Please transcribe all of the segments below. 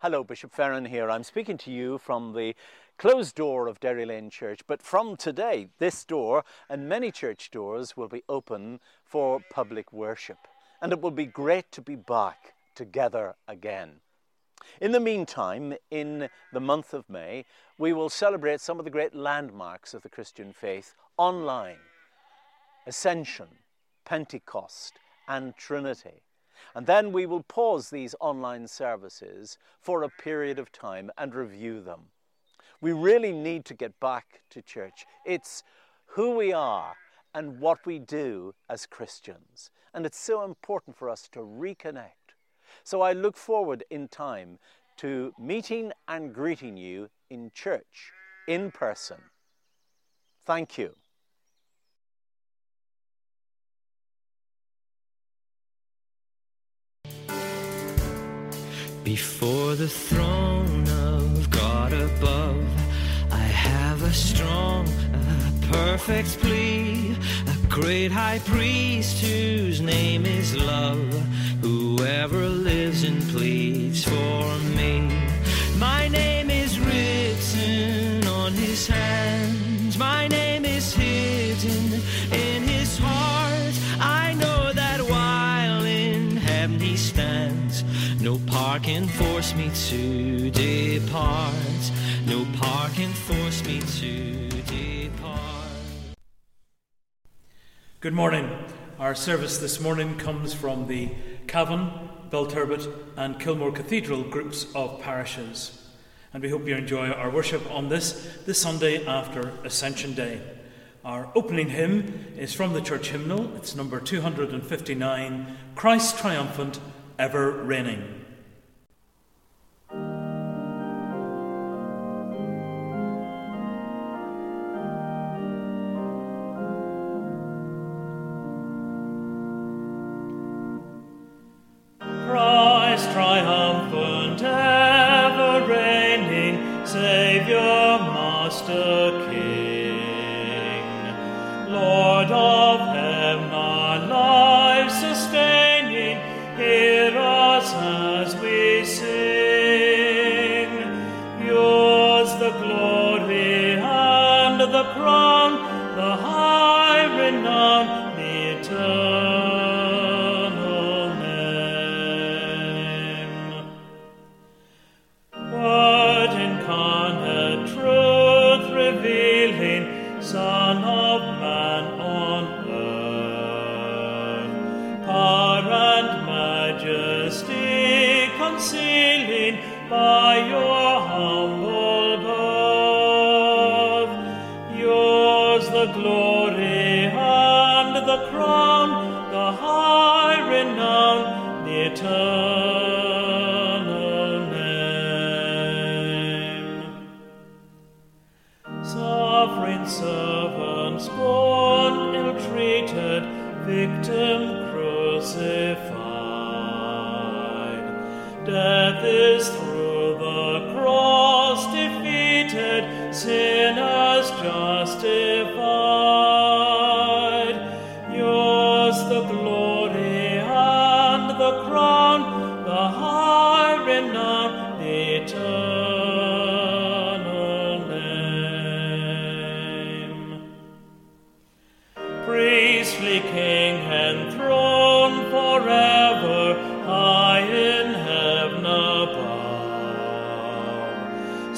Hello, Bishop Ferran here. I'm speaking to you from the closed door of Derry Lane Church, but from today, this door and many church doors will be open for public worship, and it will be great to be back together again. In the meantime, in the month of May, we will celebrate some of the great landmarks of the Christian faith online Ascension, Pentecost, and Trinity. And then we will pause these online services for a period of time and review them. We really need to get back to church. It's who we are and what we do as Christians. And it's so important for us to reconnect. So I look forward in time to meeting and greeting you in church, in person. Thank you. Before the throne of God above, I have a strong, a perfect plea, a great high priest whose name is love, whoever lives and pleads can force me to depart. No power can force me to depart. Good morning. Our service this morning comes from the Cavan, Belturbet, and Kilmore Cathedral groups of parishes. And we hope you enjoy our worship on this, this Sunday after Ascension Day. Our opening hymn is from the church hymnal. It's number 259 Christ Triumphant, Ever Reigning. The crown, the high renown, the eternal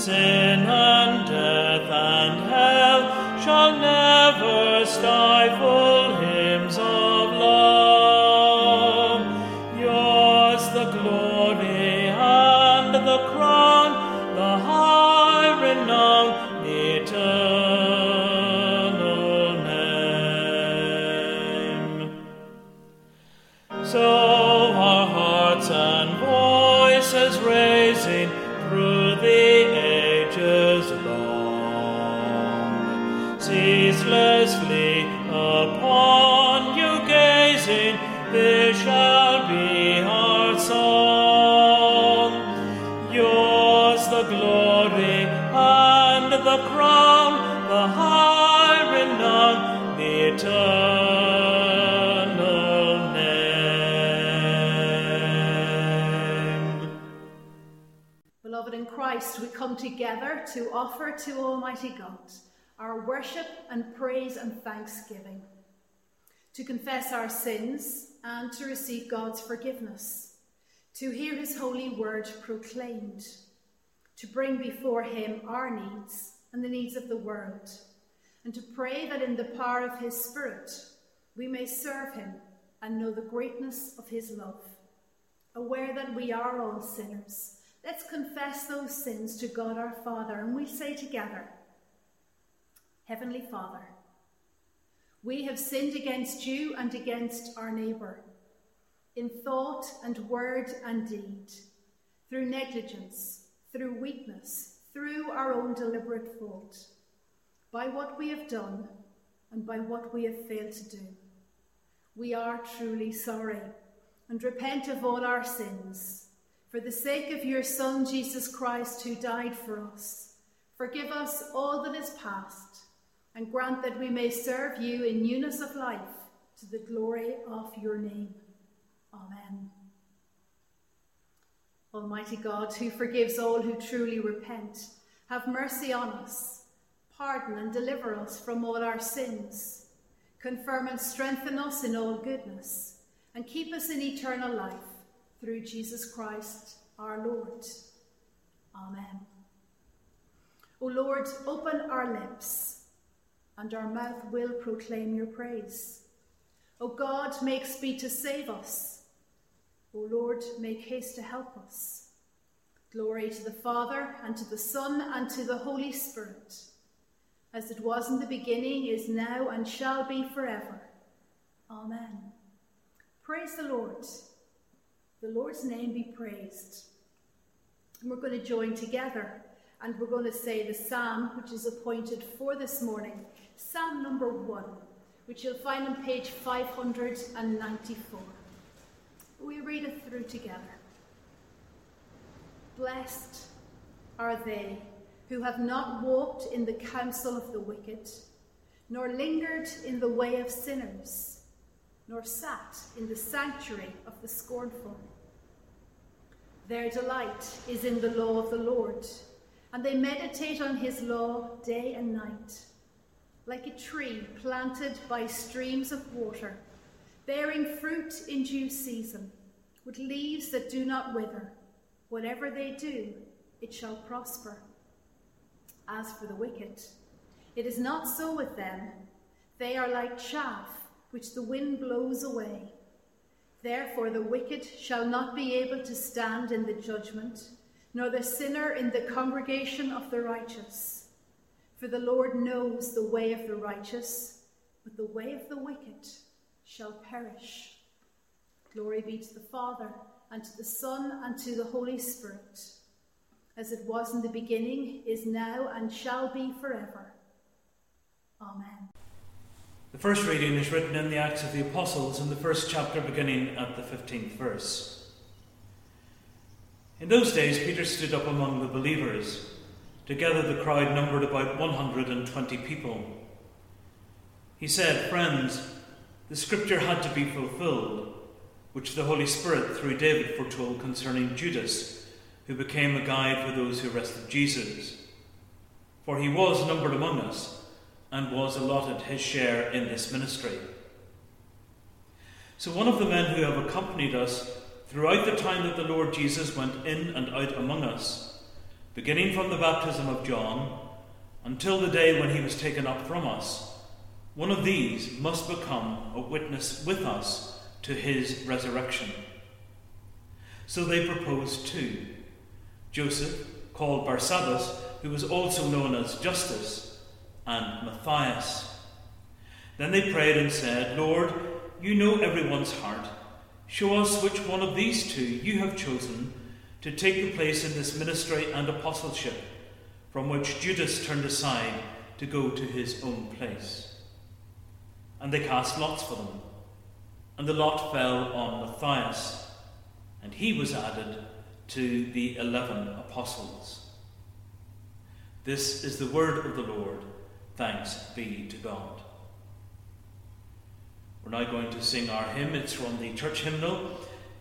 Sin and death and hell shall never stifle together to offer to Almighty God our worship and praise and thanksgiving, to confess our sins and to receive God's forgiveness, to hear his holy word proclaimed, to bring before him our needs and the needs of the world, and to pray that in the power of his Spirit we may serve him and know the greatness of his love. Aware that we are all sinners, let's confess those sins to God our Father, and we say together, Heavenly Father, we have sinned against you and against our neighbour, in thought and word and deed, through negligence, through weakness, through our own deliberate fault, by what we have done and by what we have failed to do. We are truly sorry and repent of all our sins. For the sake of your Son, Jesus Christ, who died for us, forgive us all that is past and grant that we may serve you in newness of life to the glory of your name. Amen. Almighty God, who forgives all who truly repent, have mercy on us, pardon and deliver us from all our sins, confirm and strengthen us in all goodness, and keep us in eternal life through Jesus Christ our Lord. Amen. O Lord, open our lips and our mouth will proclaim your praise. O God, make speed to save us. O Lord, make haste to help us. Glory to the Father, and to the Son, and to the Holy Spirit, as it was in the beginning, is now, and shall be forever. Amen. Praise the Lord. The Lord's name be praised. And we're going to join together and we're going to say the psalm which is appointed for this morning Psalm number one, which you'll find on page 594. We read it through together. Blessed are they who have not walked in the counsel of the wicked, nor lingered in the way of sinners, nor sat in the sanctuary of the scornful. Their delight is in the law of the Lord, and they meditate on his law day and night like a tree planted by streams of water, bearing fruit in due season, with leaves that do not wither. Whatever they do, it shall prosper. As for the wicked, it is not so with them. They are like chaff which the wind blows away. Therefore, the wicked shall not be able to stand in the judgment, nor the sinner in the congregation of the righteous. For the Lord knows the way of the righteous, but the way of the wicked shall perish. Glory be to the Father, and to the Son, and to the Holy Spirit, as it was in the beginning, is now, and shall be forever. Amen. The first reading is written in the Acts of the Apostles in the first chapter, beginning at the 15th verse. In those days, Peter stood up among the believers Together, the crowd numbered about 120 people. He said, Friends, the scripture had to be fulfilled, which the Holy Spirit, through David, foretold concerning Judas, who became a guide for those who arrested Jesus. For he was numbered among us and was allotted his share in this ministry. So, one of the men who have accompanied us throughout the time that the Lord Jesus went in and out among us, beginning from the baptism of John until the day when he was taken up from us, one of these must become a witness with us to his resurrection. So they proposed two Joseph, called Barsabbas, who was also known as Justus, and Matthias. Then they prayed and said, Lord, you know everyone's heart. Show us which one of these two you have chosen to take the place in this ministry and apostleship from which Judas turned aside to go to his own place. And they cast lots for them, and the lot fell on Matthias, and he was added to the eleven apostles. This is the word of the Lord. Thanks be to God. We're now going to sing our hymn. It's from the church hymnal,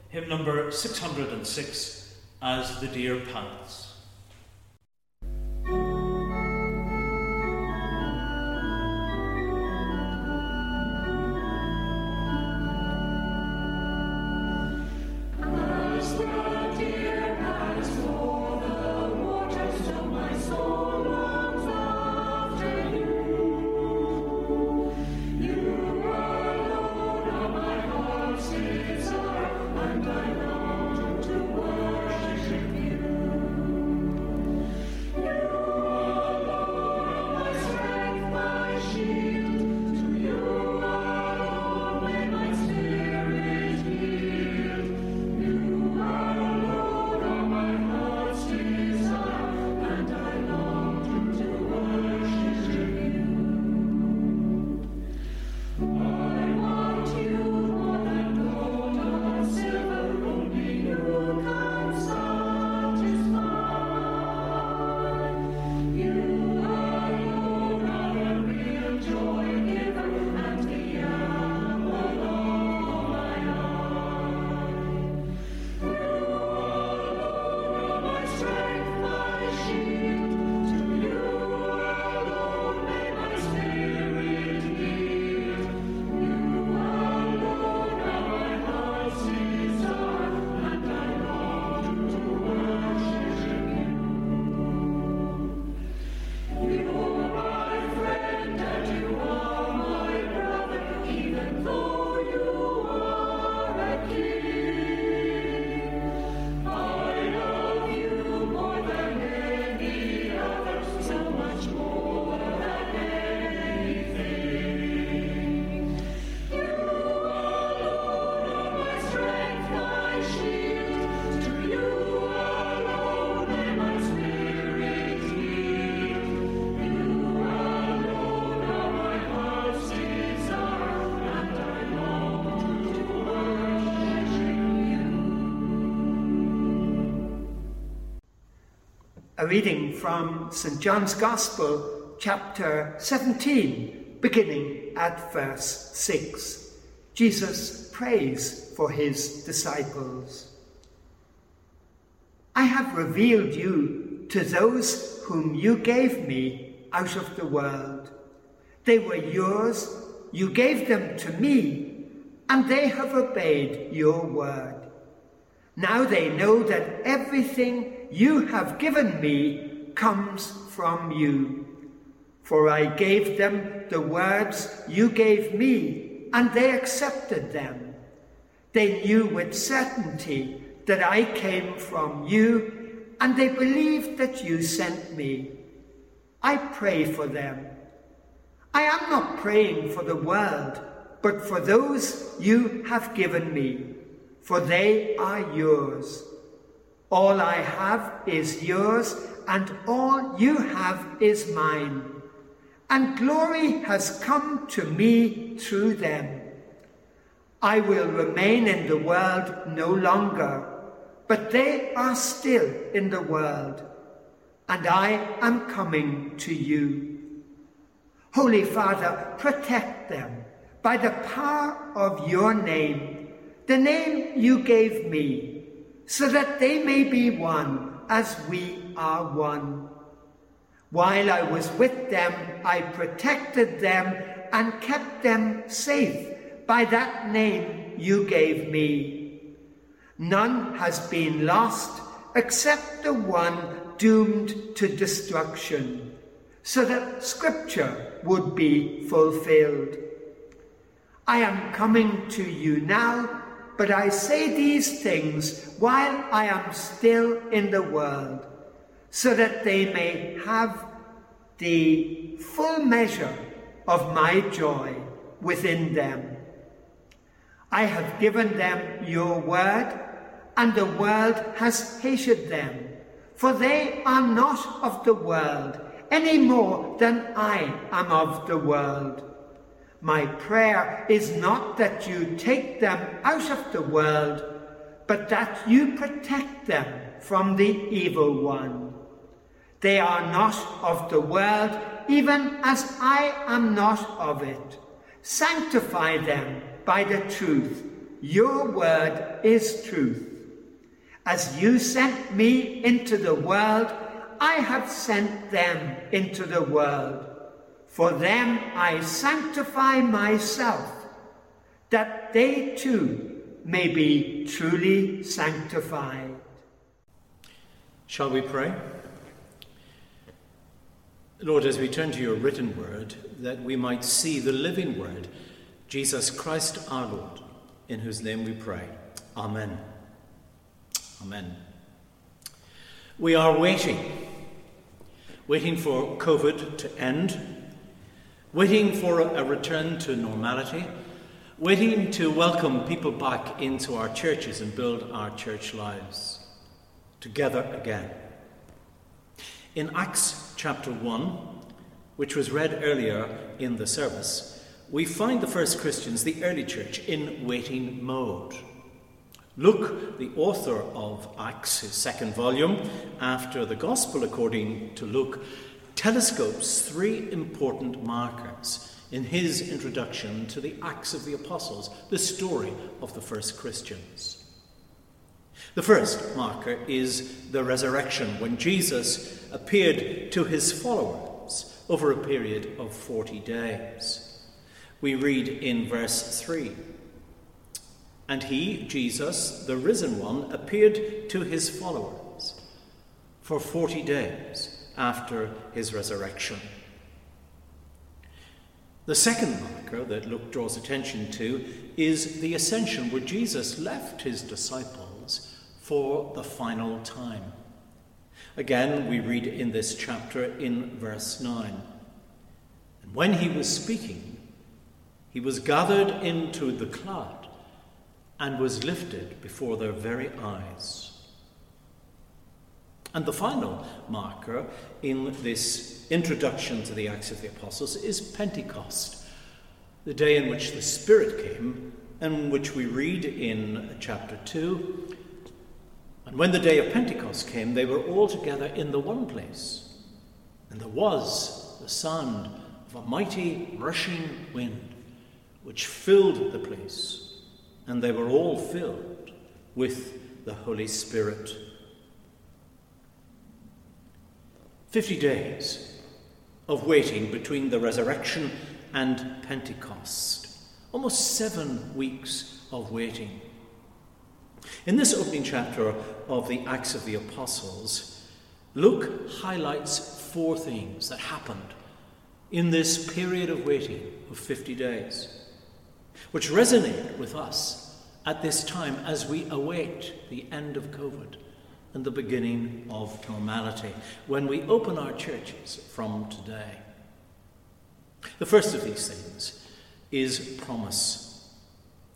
hymn number 606 as the deer pants. Reading from St. John's Gospel, chapter 17, beginning at verse 6. Jesus prays for his disciples. I have revealed you to those whom you gave me out of the world. They were yours, you gave them to me, and they have obeyed your word. Now they know that everything you have given me comes from you. For I gave them the words you gave me, and they accepted them. They knew with certainty that I came from you, and they believed that you sent me. I pray for them. I am not praying for the world, but for those you have given me, for they are yours. All I have is yours, and all you have is mine. And glory has come to me through them. I will remain in the world no longer, but they are still in the world, and I am coming to you. Holy Father, protect them by the power of your name, the name you gave me so that they may be one as we are one. While I was with them, I protected them and kept them safe by that name you gave me. None has been lost except the one doomed to destruction, so that Scripture would be fulfilled. I am coming to you now but I say these things while I am still in the world, so that they may have the full measure of my joy within them. I have given them your word, and the world has hated them, for they are not of the world any more than I am of the world. My prayer is not that you take them out of the world, but that you protect them from the evil one. They are not of the world, even as I am not of it. Sanctify them by the truth. Your word is truth. As you sent me into the world, I have sent them into the world. For them I sanctify myself, that they too may be truly sanctified. Shall we pray? Lord, as we turn to your written word, that we might see the living word, Jesus Christ our Lord, in whose name we pray. Amen. Amen. We are waiting, waiting for COVID to end waiting for a return to normality, waiting to welcome people back into our churches and build our church lives together again. In Acts chapter 1, which was read earlier in the service, we find the first Christians, the early church, in waiting mode. Luke, the author of Acts, his second volume, after the Gospel according to Luke, telescopes three important markers in his introduction to the Acts of the Apostles, the story of the first Christians. The first marker is the resurrection, when Jesus appeared to his followers over a period of 40 days. We read in verse 3 And he, Jesus, the risen one, appeared to his followers for 40 days after his resurrection. The second marker that Luke draws attention to is the ascension, where Jesus left his disciples for the final time. Again, we read in this chapter in verse 9. And when he was speaking, he was gathered into the cloud and was lifted before their very eyes. And the final marker in this introduction to the Acts of the Apostles is Pentecost, the day in which the Spirit came, and which we read in chapter 2 And when the day of Pentecost came, they were all together in the one place. And there was the sound of a mighty rushing wind, which filled the place, and they were all filled with the Holy Spirit. Fifty days of waiting between the resurrection and Pentecost. Almost seven weeks of waiting. In this opening chapter of the Acts of the Apostles, Luke highlights four things that happened in this period of waiting of 50 days, which resonate with us at this time as we await the end of COVID and the beginning of normality when we open our churches from today. The first of these things is promise.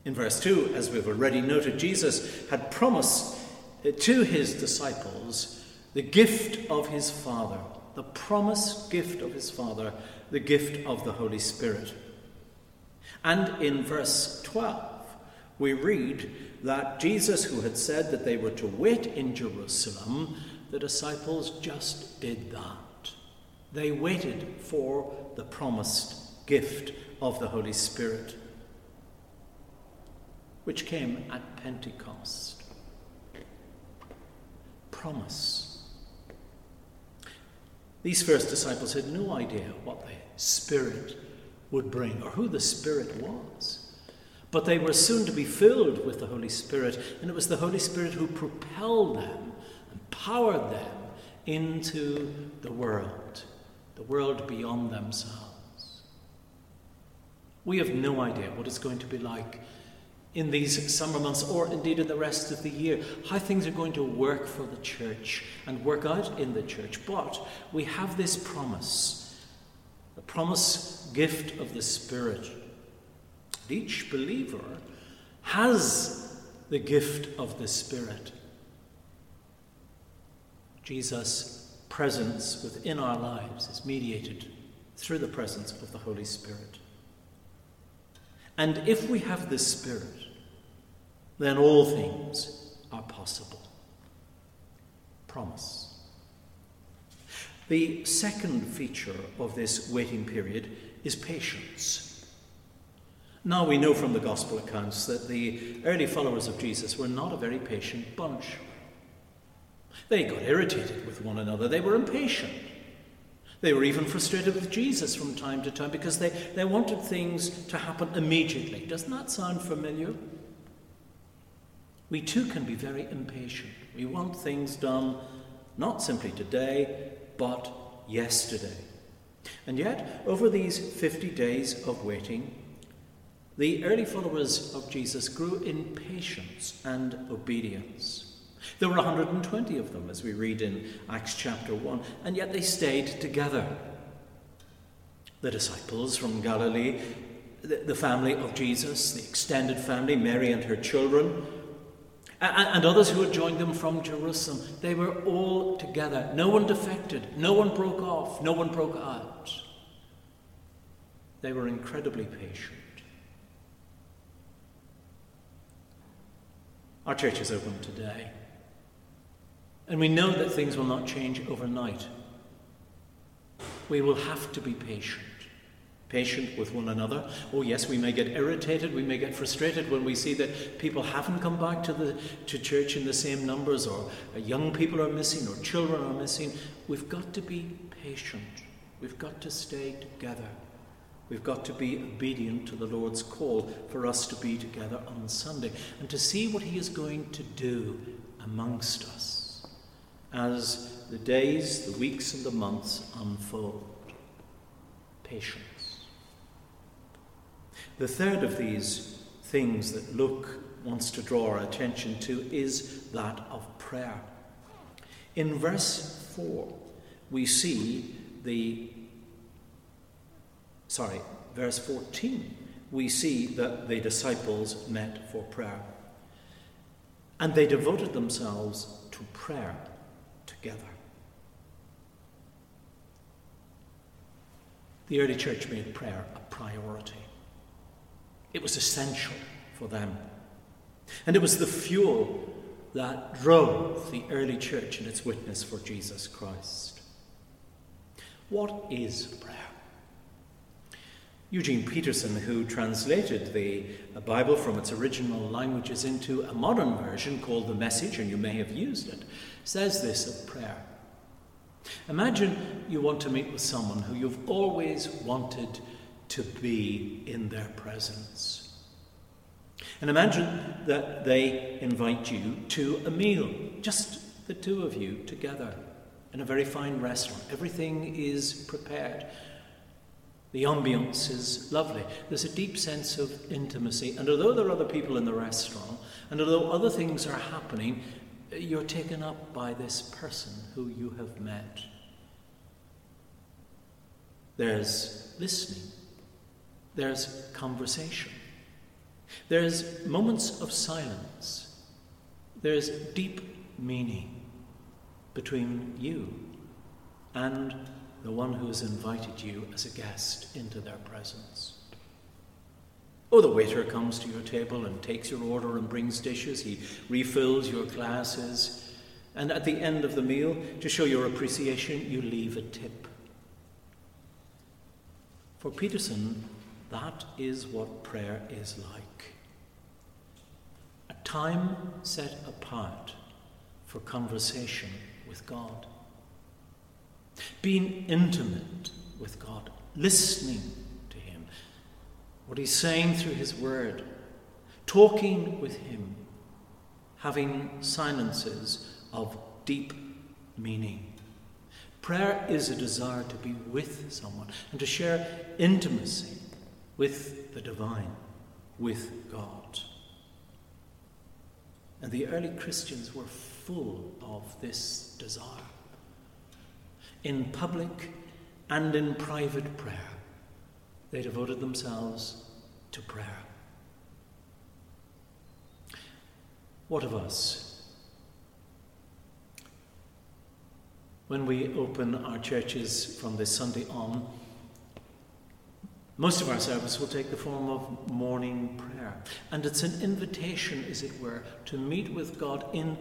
In verse 2, as we've already noted, Jesus had promised to his disciples the gift of his Father, the promised gift of his Father, the gift of the Holy Spirit. And in verse 12, we read that Jesus, who had said that they were to wait in Jerusalem, the disciples just did that. They waited for the promised gift of the Holy Spirit which came at Pentecost. Promise. These first disciples had no idea what the Spirit would bring or who the Spirit was. But they were soon to be filled with the Holy Spirit, and it was the Holy Spirit who propelled them, empowered them into the world, the world beyond themselves. We have no idea what it's going to be like in these summer months or indeed in the rest of the year, how things are going to work for the church and work out in the church. But we have this promise, the promise gift of the Spirit. Each believer has the gift of the Spirit. Jesus' presence within our lives is mediated through the presence of the Holy Spirit. And if we have the Spirit, then all things are possible. Promise. The second feature of this waiting period is patience. Now we know from the Gospel accounts that the early followers of Jesus were not a very patient bunch. They got irritated with one another, they were impatient. They were even frustrated with Jesus from time to time because they, they wanted things to happen immediately. Doesn't that sound familiar? we too can be very impatient. We want things done not simply today, but yesterday. And yet, over these 50 days of waiting, the early followers of Jesus grew in patience and obedience. There were 120 of them, as we read in Acts chapter 1, and yet they stayed together. The disciples from Galilee, the family of Jesus, the extended family, Mary and her children, and others who had joined them from Jerusalem. They were all together. No one defected. No one broke off. No one broke out. They were incredibly patient. Our church is open today. And we know that things will not change overnight. We will have to be patient patient with one another. Oh, yes, we may get irritated, we may get frustrated when we see that people haven't come back to, the, to church in the same numbers, or uh, young people are missing, or children are missing. We've got to be patient. We've got to stay together. We've got to be obedient to the Lord's call for us to be together on Sunday and to see what He is going to do amongst us as the days, the weeks, and the months unfold. Patience. The third of these things that Luke wants to draw our attention to is that of prayer. In verse 4, we see the, sorry, verse 14, we see that the disciples met for prayer. And they devoted themselves to prayer together. The early church made prayer a priority. It was essential for them. And it was the fuel that drove the early church in its witness for Jesus Christ. What is prayer? Eugene Peterson, who translated the Bible from its original languages into a modern version called The Message, and you may have used it, says this of prayer. Imagine you want to meet with someone who you've always wanted to be in their presence. And imagine that they invite you to a meal, just the two of you together in a very fine restaurant. Everything is prepared. The ambience is lovely. There's a deep sense of intimacy. And although there are other people in the restaurant, and although other things are happening, you're taken up by this person who you have met. There's listening, there's conversation, there's moments of silence, there's deep meaning between you and the one who has invited you as a guest into their presence. Oh, the waiter comes to your table and takes your order and brings dishes. He refills your glasses. And at the end of the meal, to show your appreciation, you leave a tip. For Peterson, that is what prayer is like a time set apart for conversation with God being intimate with God, listening to Him, what He's saying through His Word, talking with Him, having silences of deep meaning. Prayer is a desire to be with someone and to share intimacy with the divine, with God. And the early Christians were full of this desire in public and in private prayer. They devoted themselves to prayer. What of us? When we open our churches from this Sunday on, most of our service will take the form of morning prayer. And it's an invitation, as it were, to meet with God in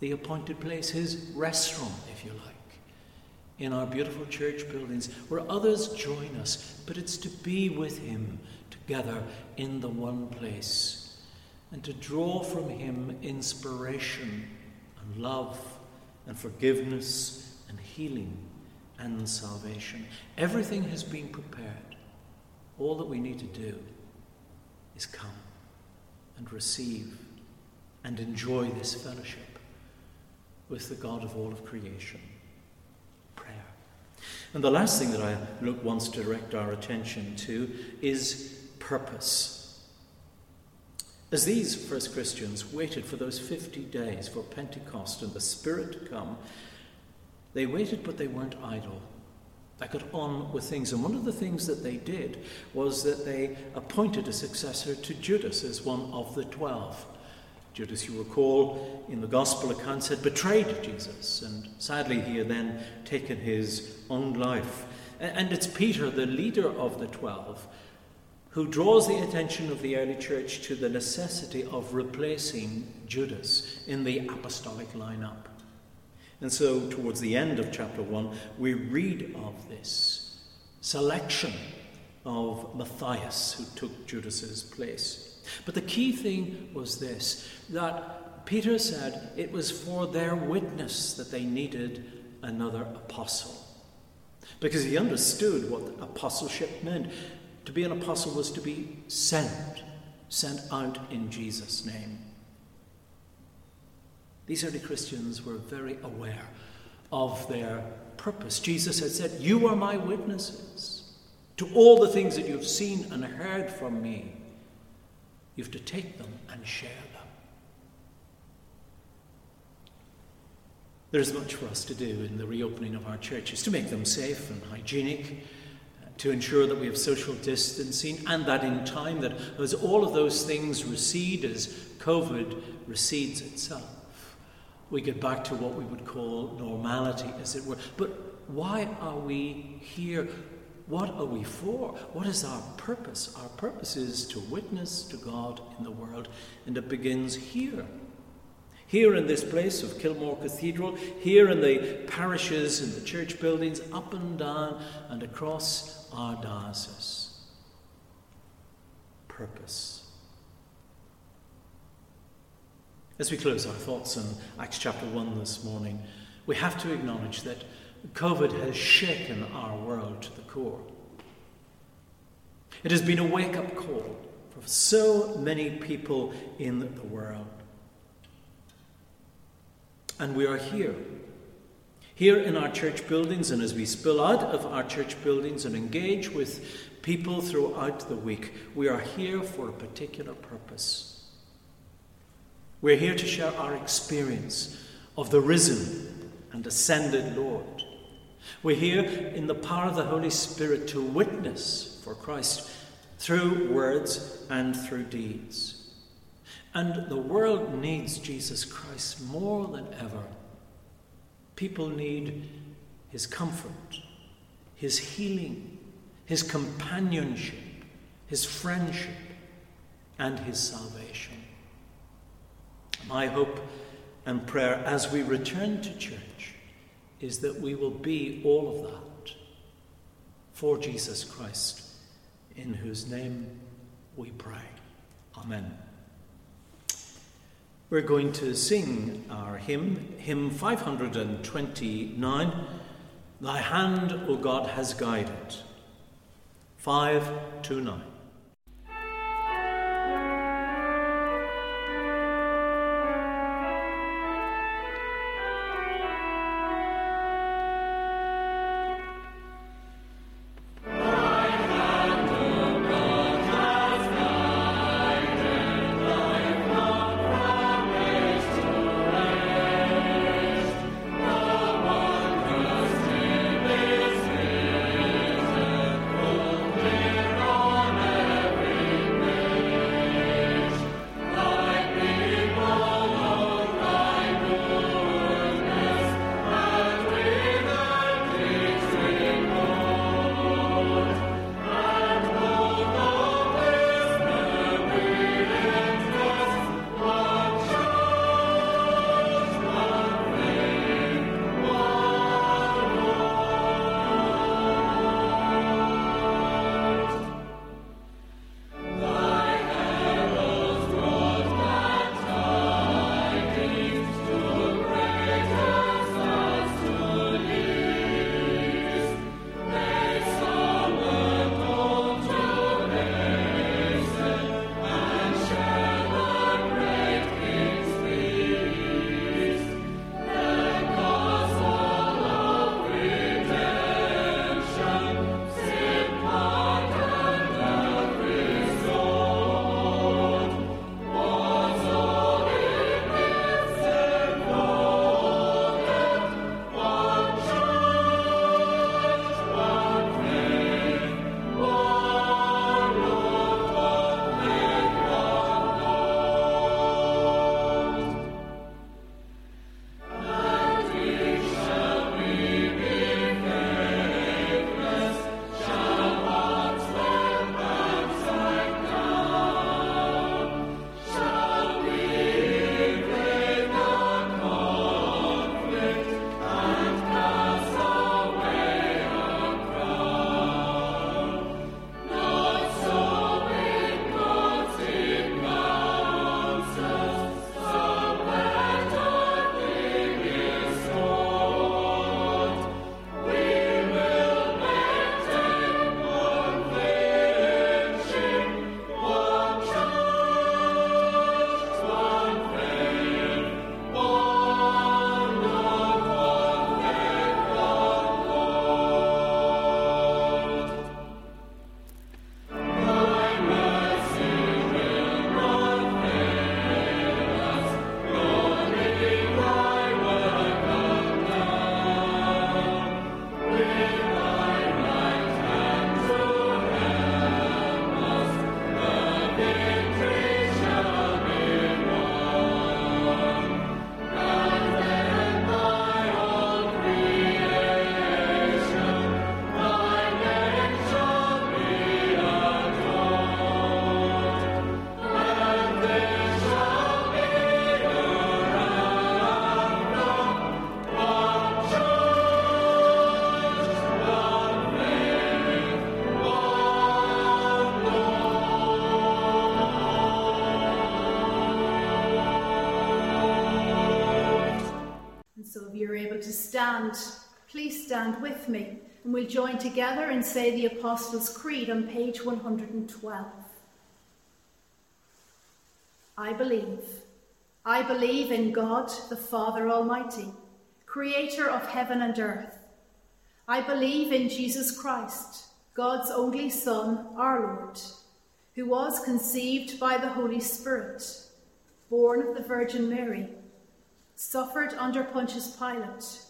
the appointed place, his restaurant, if you like in our beautiful church buildings where others join us, but it's to be with Him together in the one place and to draw from Him inspiration and love and forgiveness and healing and salvation. Everything has been prepared. All that we need to do is come and receive and enjoy this fellowship with the God of all of creation. And the last thing that I look wants to direct our attention to is purpose. As these first Christians waited for those 50 days for Pentecost and the Spirit to come, they waited, but they weren't idle. They got on with things. And one of the things that they did was that they appointed a successor to Judas as one of the twelve. Judas, you recall, in the Gospel accounts, had betrayed Jesus, and sadly he had then taken his own life. And it's Peter, the leader of the twelve, who draws the attention of the early church to the necessity of replacing Judas in the apostolic lineup. And so, towards the end of chapter 1, we read of this selection of Matthias, who took Judas's place. But the key thing was this that Peter said it was for their witness that they needed another apostle. Because he understood what apostleship meant. To be an apostle was to be sent, sent out in Jesus' name. These early Christians were very aware of their purpose. Jesus had said, You are my witnesses to all the things that you've seen and heard from me. You have to take them and share them. There's much for us to do in the reopening of our churches to make them safe and hygienic, to ensure that we have social distancing, and that in time, that as all of those things recede, as COVID recedes itself, we get back to what we would call normality, as it were. But why are we here? What are we for? What is our purpose? Our purpose is to witness to God in the world, and it begins here. Here in this place of Kilmore Cathedral, here in the parishes and the church buildings, up and down and across our diocese. Purpose. As we close our thoughts on Acts chapter 1 this morning, we have to acknowledge that COVID has shaken our world to the core. It has been a wake up call for so many people in the world. And we are here, here in our church buildings, and as we spill out of our church buildings and engage with people throughout the week, we are here for a particular purpose. We're here to share our experience of the risen and ascended Lord. We're here in the power of the Holy Spirit to witness for Christ through words and through deeds. And the world needs Jesus Christ more than ever. People need his comfort, his healing, his companionship, his friendship, and his salvation. My hope and prayer as we return to church is that we will be all of that for Jesus Christ in whose name we pray. Amen. We're going to sing our hymn, hymn 529 Thy hand, O God, has guided. 529. Stand with me and we'll join together and say the Apostles' Creed on page 112. I believe. I believe in God, the Father Almighty, creator of heaven and earth. I believe in Jesus Christ, God's only Son, our Lord, who was conceived by the Holy Spirit, born of the Virgin Mary suffered under Pontius Pilate,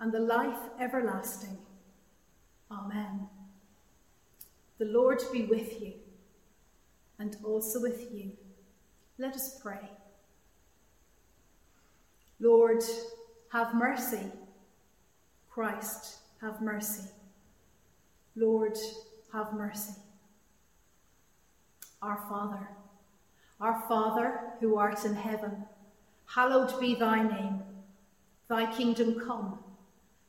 and the life everlasting. Amen. The Lord be with you, and also with you. Let us pray. Lord, have mercy. Christ, have mercy. Lord, have mercy. Our Father, our Father who art in heaven, hallowed be thy name. Thy kingdom come,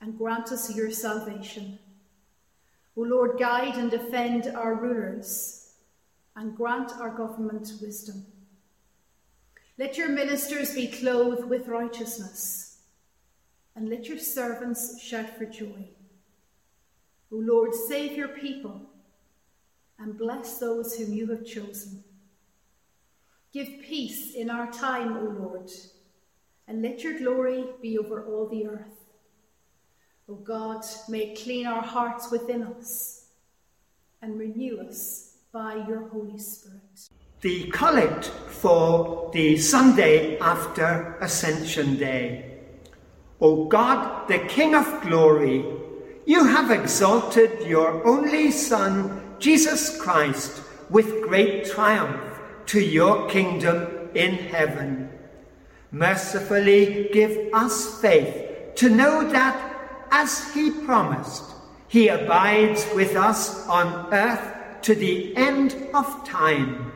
and grant us your salvation. O Lord, guide and defend our rulers and grant our government wisdom. Let your ministers be clothed with righteousness and let your servants shout for joy. O Lord, save your people and bless those whom you have chosen. Give peace in our time, O Lord, and let your glory be over all the earth. O God, may clean our hearts within us and renew us by your Holy Spirit. The collect for the Sunday after Ascension Day. O God, the King of glory, you have exalted your only Son, Jesus Christ, with great triumph to your kingdom in heaven. Mercifully give us faith to know that as he promised, he abides with us on earth to the end of time,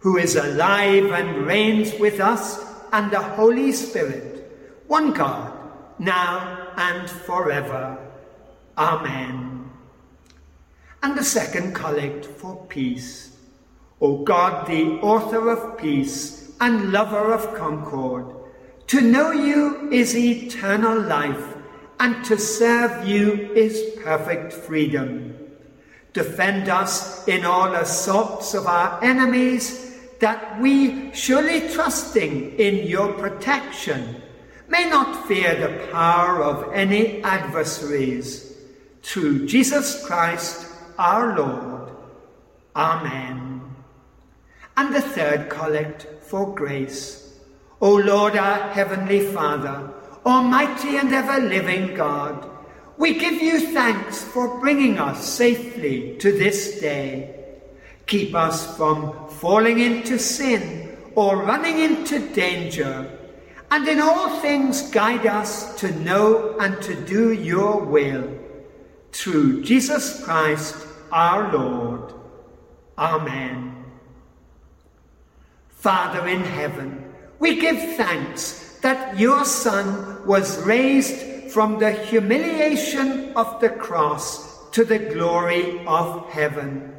who is alive and reigns with us and the Holy Spirit, one God, now and forever. Amen. And the second collect for peace. O God, the author of peace and lover of concord, to know you is eternal life and to serve you is perfect freedom. Defend us in all assaults of our enemies, that we, surely trusting in your protection, may not fear the power of any adversaries. Through Jesus Christ our Lord. Amen. And the third collect for grace. O Lord, our Heavenly Father, Almighty and ever living God, we give you thanks for bringing us safely to this day. Keep us from falling into sin or running into danger, and in all things guide us to know and to do your will. Through Jesus Christ our Lord. Amen. Father in heaven, we give thanks that your Son was raised from the humiliation of the cross to the glory of heaven.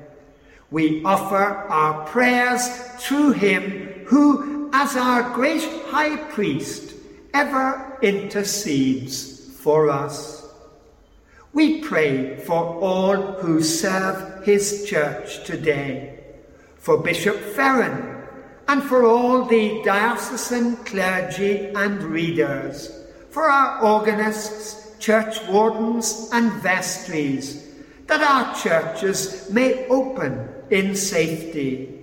We offer our prayers through him who, as our great high priest, ever intercedes for us. We pray for all who serve his church today, for Bishop Ferran, and for all the diocesan clergy and readers, for our organists, church wardens, and vestries, that our churches may open in safety.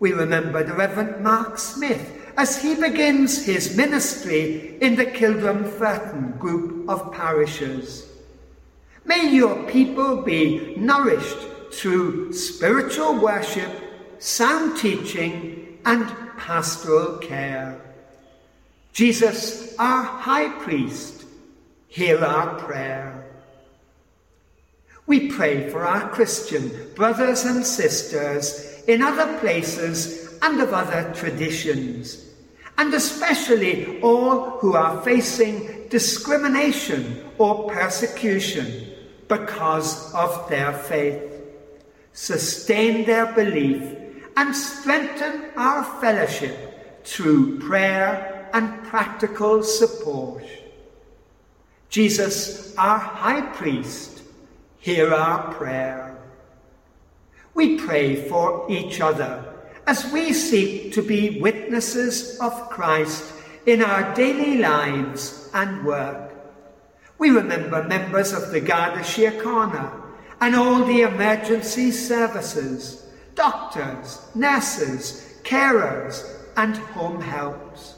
We remember the Reverend Mark Smith as he begins his ministry in the Kildrum group of parishes. May your people be nourished through spiritual worship, sound teaching, and pastoral care. Jesus, our high priest, hear our prayer. We pray for our Christian brothers and sisters in other places and of other traditions, and especially all who are facing discrimination or persecution because of their faith. Sustain their belief and strengthen our fellowship through prayer and practical support. Jesus, our high priest, hear our prayer. We pray for each other as we seek to be witnesses of Christ in our daily lives and work. We remember members of the Garda Síochána and all the emergency services, doctors, nurses, carers, and home helps.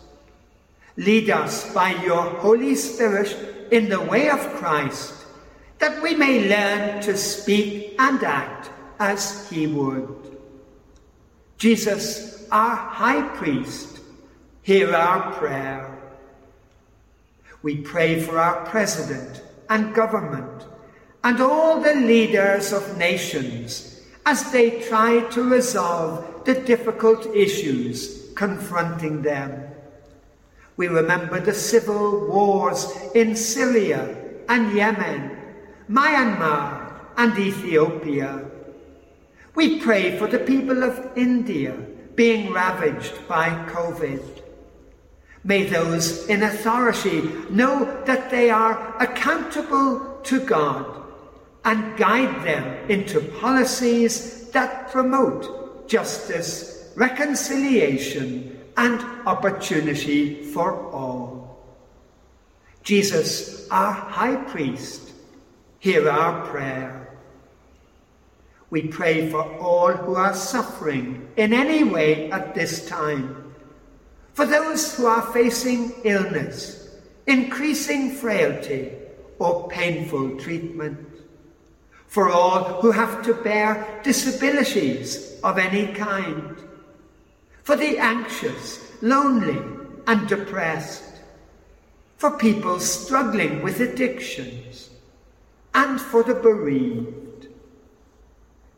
Lead us by your Holy Spirit in the way of Christ, that we may learn to speak and act as he would. Jesus, our high priest, hear our prayer. We pray for our president and government and all the leaders of nations as they try to resolve the difficult issues confronting them. We remember the civil wars in Syria and Yemen, Myanmar and Ethiopia. We pray for the people of India being ravaged by COVID. May those in authority know that they are accountable to God and guide them into policies that promote justice, reconciliation, and opportunity for all. Jesus, our high priest, hear our prayer. We pray for all who are suffering in any way at this time, for those who are facing illness, increasing frailty, or painful treatment for all who have to bear disabilities of any kind, for the anxious, lonely, and depressed, for people struggling with addictions, and for the bereaved.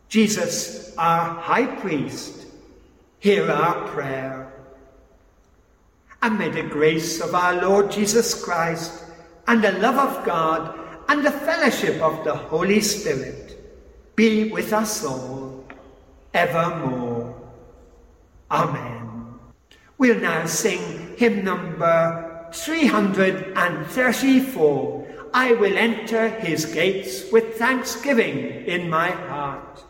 Jesus, our high priest, hear our prayer. And may the grace of our Lord Jesus Christ and the love of God and the fellowship of the Holy Spirit be with us all evermore. Amen. We'll now sing hymn number 334. I will enter his gates with thanksgiving in my heart.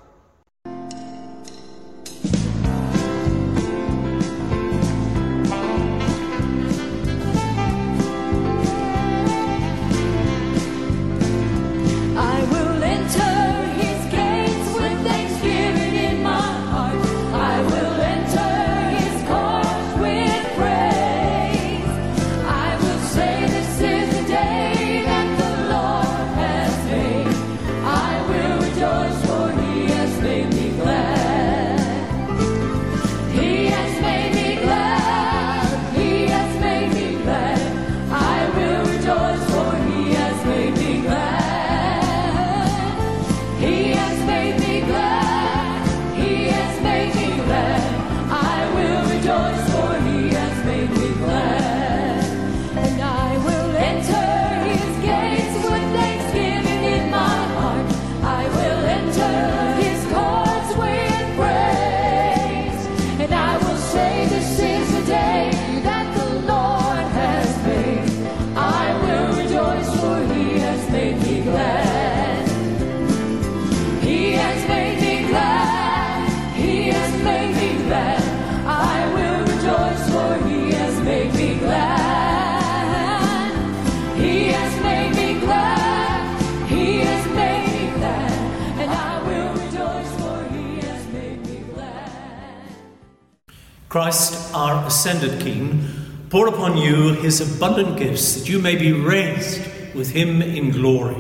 Christ, our ascended King, pour upon you his abundant gifts that you may be raised with him in glory.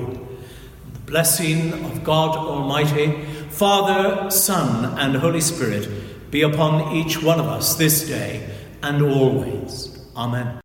The blessing of God Almighty, Father, Son, and Holy Spirit be upon each one of us this day and always. Amen.